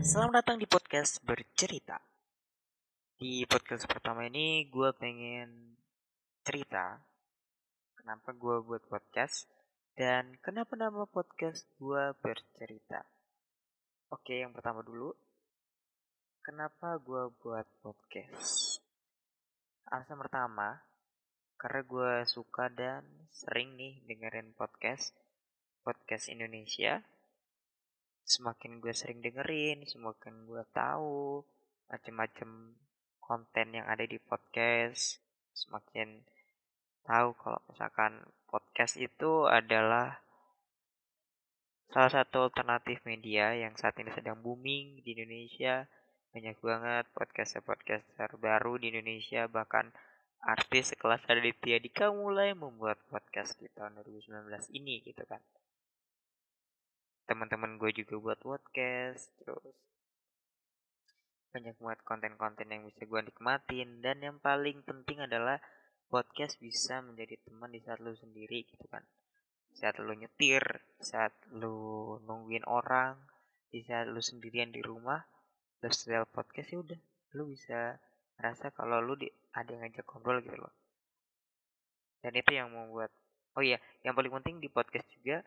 Selamat datang di podcast bercerita. Di podcast pertama ini gue pengen cerita kenapa gue buat podcast dan kenapa nama podcast gue bercerita. Oke, yang pertama dulu, kenapa gue buat podcast? Alasan pertama, karena gue suka dan sering nih dengerin podcast podcast Indonesia semakin gue sering dengerin, semakin gue tahu macam-macam konten yang ada di podcast, semakin tahu kalau misalkan podcast itu adalah salah satu alternatif media yang saat ini sedang booming di Indonesia. Banyak banget podcaster-podcaster baru di Indonesia, bahkan artis sekelas Raditya Dika mulai membuat podcast di tahun 2019 ini gitu kan teman-teman gue juga buat podcast terus banyak banget konten-konten yang bisa gue nikmatin. Dan yang paling penting adalah podcast bisa menjadi teman di saat lu sendiri gitu kan. Saat lu nyetir saat lu nungguin orang di saat lu sendirian di rumah lu setel podcast ya udah lu bisa rasa kalau lu di, ada yang ngajak ngobrol gitu loh. Dan itu yang membuat oh iya yang paling penting di podcast juga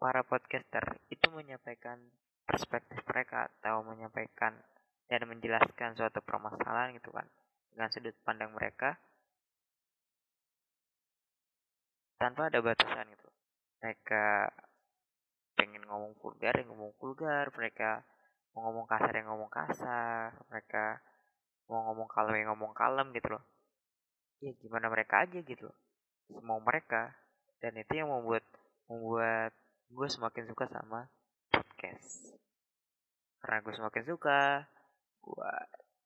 para podcaster itu menyampaikan perspektif mereka atau menyampaikan dan menjelaskan suatu permasalahan gitu kan dengan sudut pandang mereka tanpa ada batasan gitu. Mereka pengen ngomong vulgar yang ngomong vulgar. Mereka mau ngomong kasar yang ngomong kasar. Mereka mau ngomong kalem yang ngomong kalem gitu loh. Ya gimana mereka aja gitu loh. Semau mereka. Dan itu yang membuat membuat gue semakin suka sama podcast. Karena gue semakin suka gue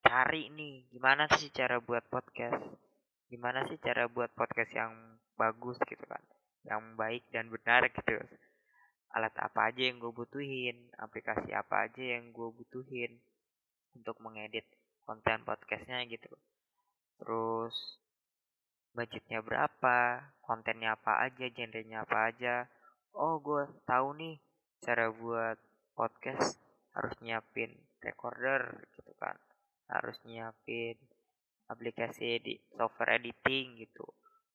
cari nih gimana sih cara buat podcast? Gimana sih cara buat podcast yang bagus gitu kan? Yang baik dan benar gitu. Alat apa aja yang gue butuhin aplikasi apa aja yang gue butuhin untuk mengedit konten podcastnya gitu. Terus budgetnya berapa kontennya apa aja genrenya apa aja oh gue tahu nih cara buat podcast. Harus nyiapin recorder gitu kan. Harus nyiapin aplikasi di software editing gitu.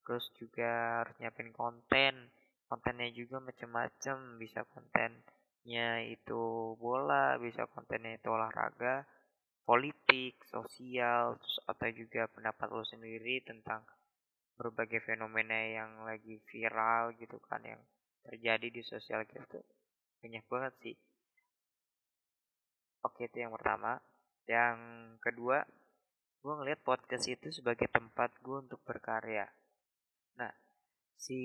Terus juga harus nyiapin konten. Kontennya juga macam-macam bisa kontennya itu bola bisa kontennya itu olahraga politik sosial terus atau juga pendapat lo sendiri tentang berbagai fenomena yang lagi viral gitu kan yang terjadi di sosial kita banyak banget sih. Oke itu yang pertama. Yang kedua gue ngeliat podcast itu sebagai tempat gue untuk berkarya. Nah si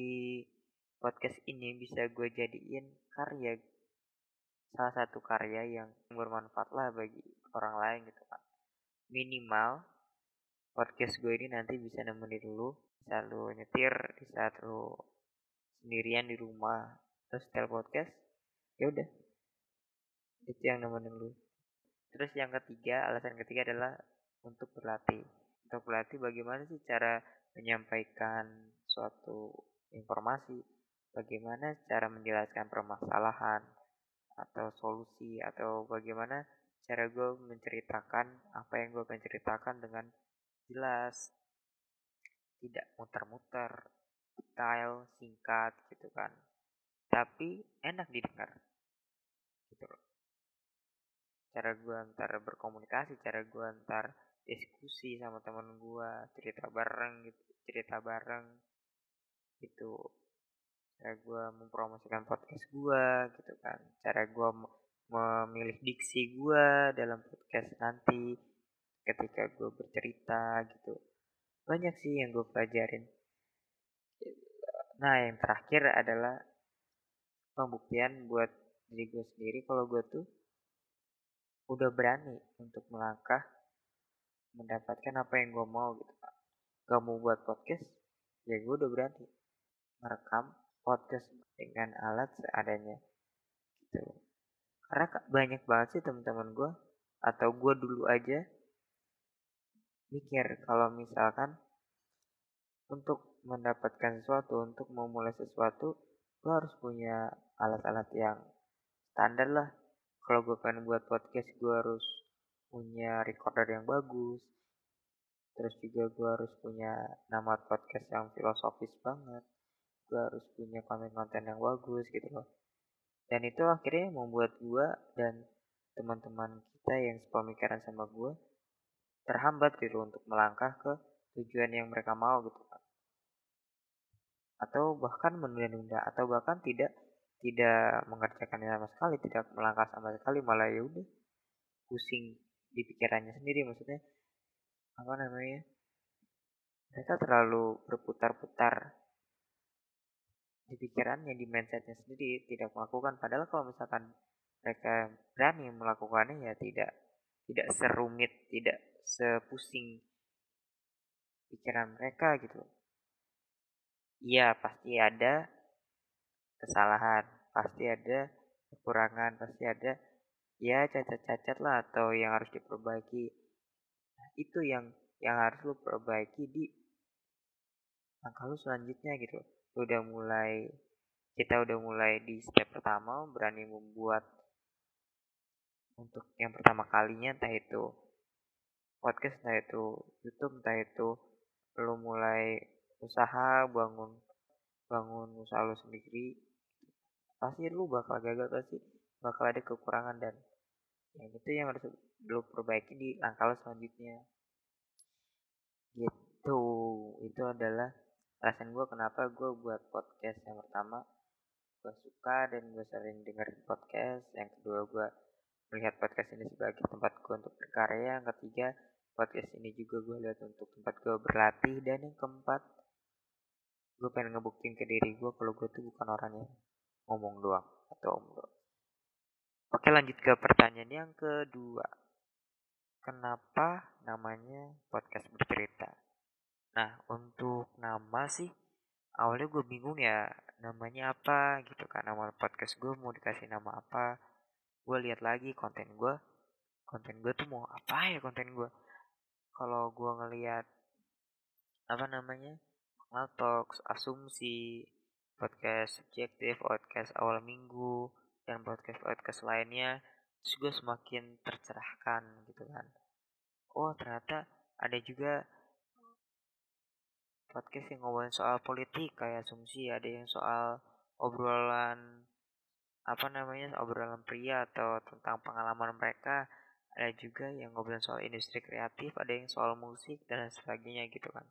podcast ini bisa gue jadiin karya salah satu karya yang bermanfaat lah bagi orang lain gitu kan. Minimal podcast gue ini nanti bisa nemenin dulu bisa lu nyetir di saat lu sendirian di rumah terus setel podcast ya udah. Itu yang nemenin lu. Terus yang ketiga alasan ketiga adalah untuk berlatih. Untuk berlatih bagaimana sih cara menyampaikan suatu informasi? Bagaimana cara menjelaskan permasalahan atau solusi? Atau bagaimana cara gue menceritakan apa yang gue pengen dengan jelas? Tidak muter-muter style singkat gitu kan. Tapi enak didengar gitu loh. Cara gue antar berkomunikasi cara gue antar diskusi sama teman gue cerita bareng gitu cerita bareng gitu. Cara gue mempromosikan podcast gue gitu kan. Cara gue memilih diksi gue dalam podcast nanti ketika gue bercerita gitu. Banyak sih yang gue pelajarin Nah, yang terakhir adalah pembuktian buat diri gue sendiri kalau gue tuh udah berani untuk melangkah mendapatkan apa yang gue mau gitu kan. Gak mau buat podcast, ya gue udah berani merekam podcast dengan alat seadanya gitu. Karena banyak banget sih teman-teman gue atau gue dulu aja mikir kalau misalkan untuk mendapatkan sesuatu, untuk memulai sesuatu, gue harus punya alat-alat yang standar lah. kalau gue pengen buat podcast gue harus punya recorder yang bagus. Terus juga gue harus punya nama podcast yang filosofis banget. Gue harus punya konten-konten yang bagus gitu loh. Dan itu akhirnya membuat gue dan teman-teman kita yang sepemikiran sama gue terhambat gitu untuk melangkah ke tujuan yang mereka mau gitu atau bahkan menunda-nunda atau bahkan tidak tidak mengerjakannya sama sekali tidak melangkah sama sekali malah ya udah pusing di pikirannya sendiri maksudnya apa namanya mereka terlalu berputar-putar di pikirannya di mindsetnya sendiri tidak melakukan. Padahal kalau misalkan mereka berani melakukannya ya tidak tidak serumit tidak sepusing pikiran mereka gitu iya pasti ada kesalahan pasti ada kekurangan pasti ada ya cacat-cacat lah atau yang harus diperbaiki. Nah, itu yang yang harus lu perbaiki di langkah lu selanjutnya gitu. Lu udah mulai kita udah mulai di step pertama berani membuat untuk yang pertama kalinya entah itu podcast entah itu YouTube entah itu lu mulai usaha bangun bangun usaha lu sendiri pasti lu bakal gagal pasti bakal ada kekurangan dan yang itu yang harus lu perbaiki di langkah lu selanjutnya. Gitu. Itu adalah alasan gue kenapa gue buat podcast yang pertama. Gue suka dan gue sering dengerin podcast. Yang kedua gue melihat podcast ini sebagai tempat gue untuk berkarya. Yang ketiga podcast ini juga gue lihat untuk tempat gue berlatih. Dan yang keempat gue pengen ngebuktiin ke diri gue kalau gue tuh bukan orang yang ngomong doang atau om doang. Oke lanjut ke pertanyaan yang kedua. Kenapa namanya podcast bercerita? Nah untuk nama sih awalnya gue bingung ya namanya apa gitu kan. Nama podcast gue mau dikasih nama apa? Gue lihat lagi konten gue konten gue tuh mau apa ya konten gue kalau gue ngelihat apa namanya Mal Talks, asumsi, podcast subjektif, podcast awal minggu, dan podcast-podcast lainnya, terus gue semakin tercerahkan gitu kan. Oh ternyata ada juga podcast yang ngomongin soal politik kayak asumsi, ada yang soal obrolan apa namanya obrolan pria atau tentang pengalaman mereka. Ada juga yang ngobrol soal industri kreatif ada yang soal musik dan sebagainya gitu kan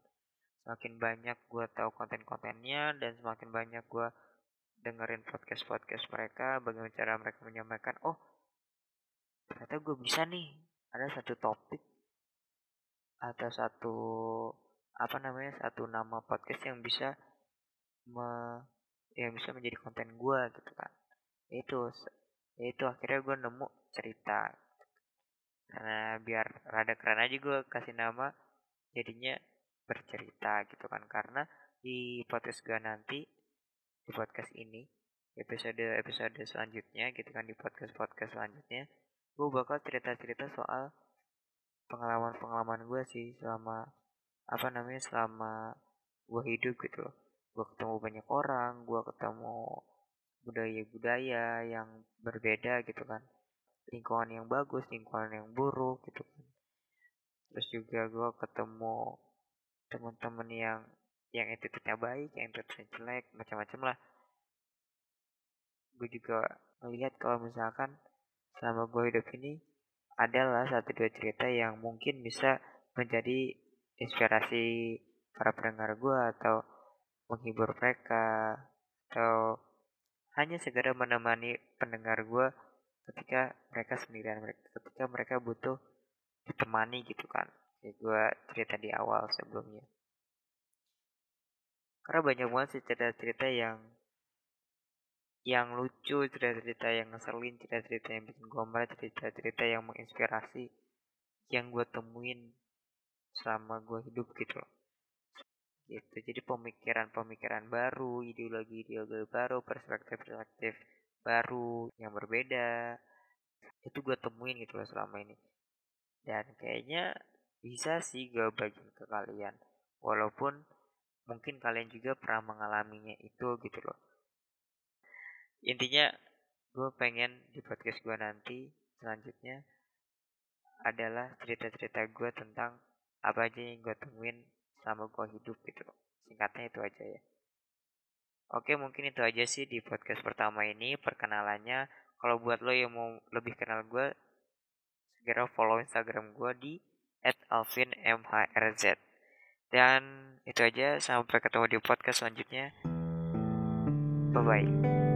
semakin banyak gue tahu konten-kontennya dan semakin banyak gue dengerin podcast-podcast mereka bagaimana cara mereka menyampaikan oh ternyata gue bisa nih ada satu topik atau satu apa namanya satu nama podcast yang bisa me, yang bisa menjadi konten gue gitu kan. Itu itu akhirnya gue nemu cerita. Karena biar rada keren aja gue kasih nama jadinya bercerita gitu kan. Karena di podcast gue nanti di podcast ini episode episode selanjutnya gitu kan di podcast podcast selanjutnya gue bakal cerita cerita soal pengalaman pengalaman gue sih selama apa namanya selama gue hidup gitu loh. Gue ketemu banyak orang gue ketemu budaya-budaya yang berbeda gitu kan. Lingkungan yang bagus lingkungan yang buruk gitu kan. Terus juga gue ketemu teman-teman yang yang attitude-nya baik yang attitude jelek macam-macam lah. Gue juga melihat kalau misalkan selama gue hidup ini adalah satu dua cerita yang mungkin bisa menjadi inspirasi para pendengar gue atau menghibur mereka atau hanya segera menemani pendengar gue ketika mereka sendirian mereka ketika mereka butuh ditemani gitu kan kayak gue cerita di awal sebelumnya. Karena banyak banget sih cerita-cerita yang yang lucu cerita-cerita yang ngeselin cerita-cerita yang bikin marah cerita-cerita yang menginspirasi yang gue temuin selama gue hidup gitu loh. Gitu jadi pemikiran-pemikiran baru ideologi-ideologi baru perspektif-perspektif baru yang berbeda itu gue temuin gitu loh selama ini. Dan kayaknya bisa sih gue bagiin ke kalian. Walaupun mungkin kalian juga pernah mengalaminya itu gitu loh. Intinya gue pengen di podcast gue nanti selanjutnya adalah cerita-cerita gue tentang apa aja yang gue temuin selama gue hidup gitu singkatnya itu aja ya. Oke mungkin itu aja sih di podcast pertama ini. Perkenalannya kalau buat lo yang mau lebih kenal gue segera follow instagram gue di @alvinmhrz dan itu aja sampai ketemu di podcast selanjutnya. Bye bye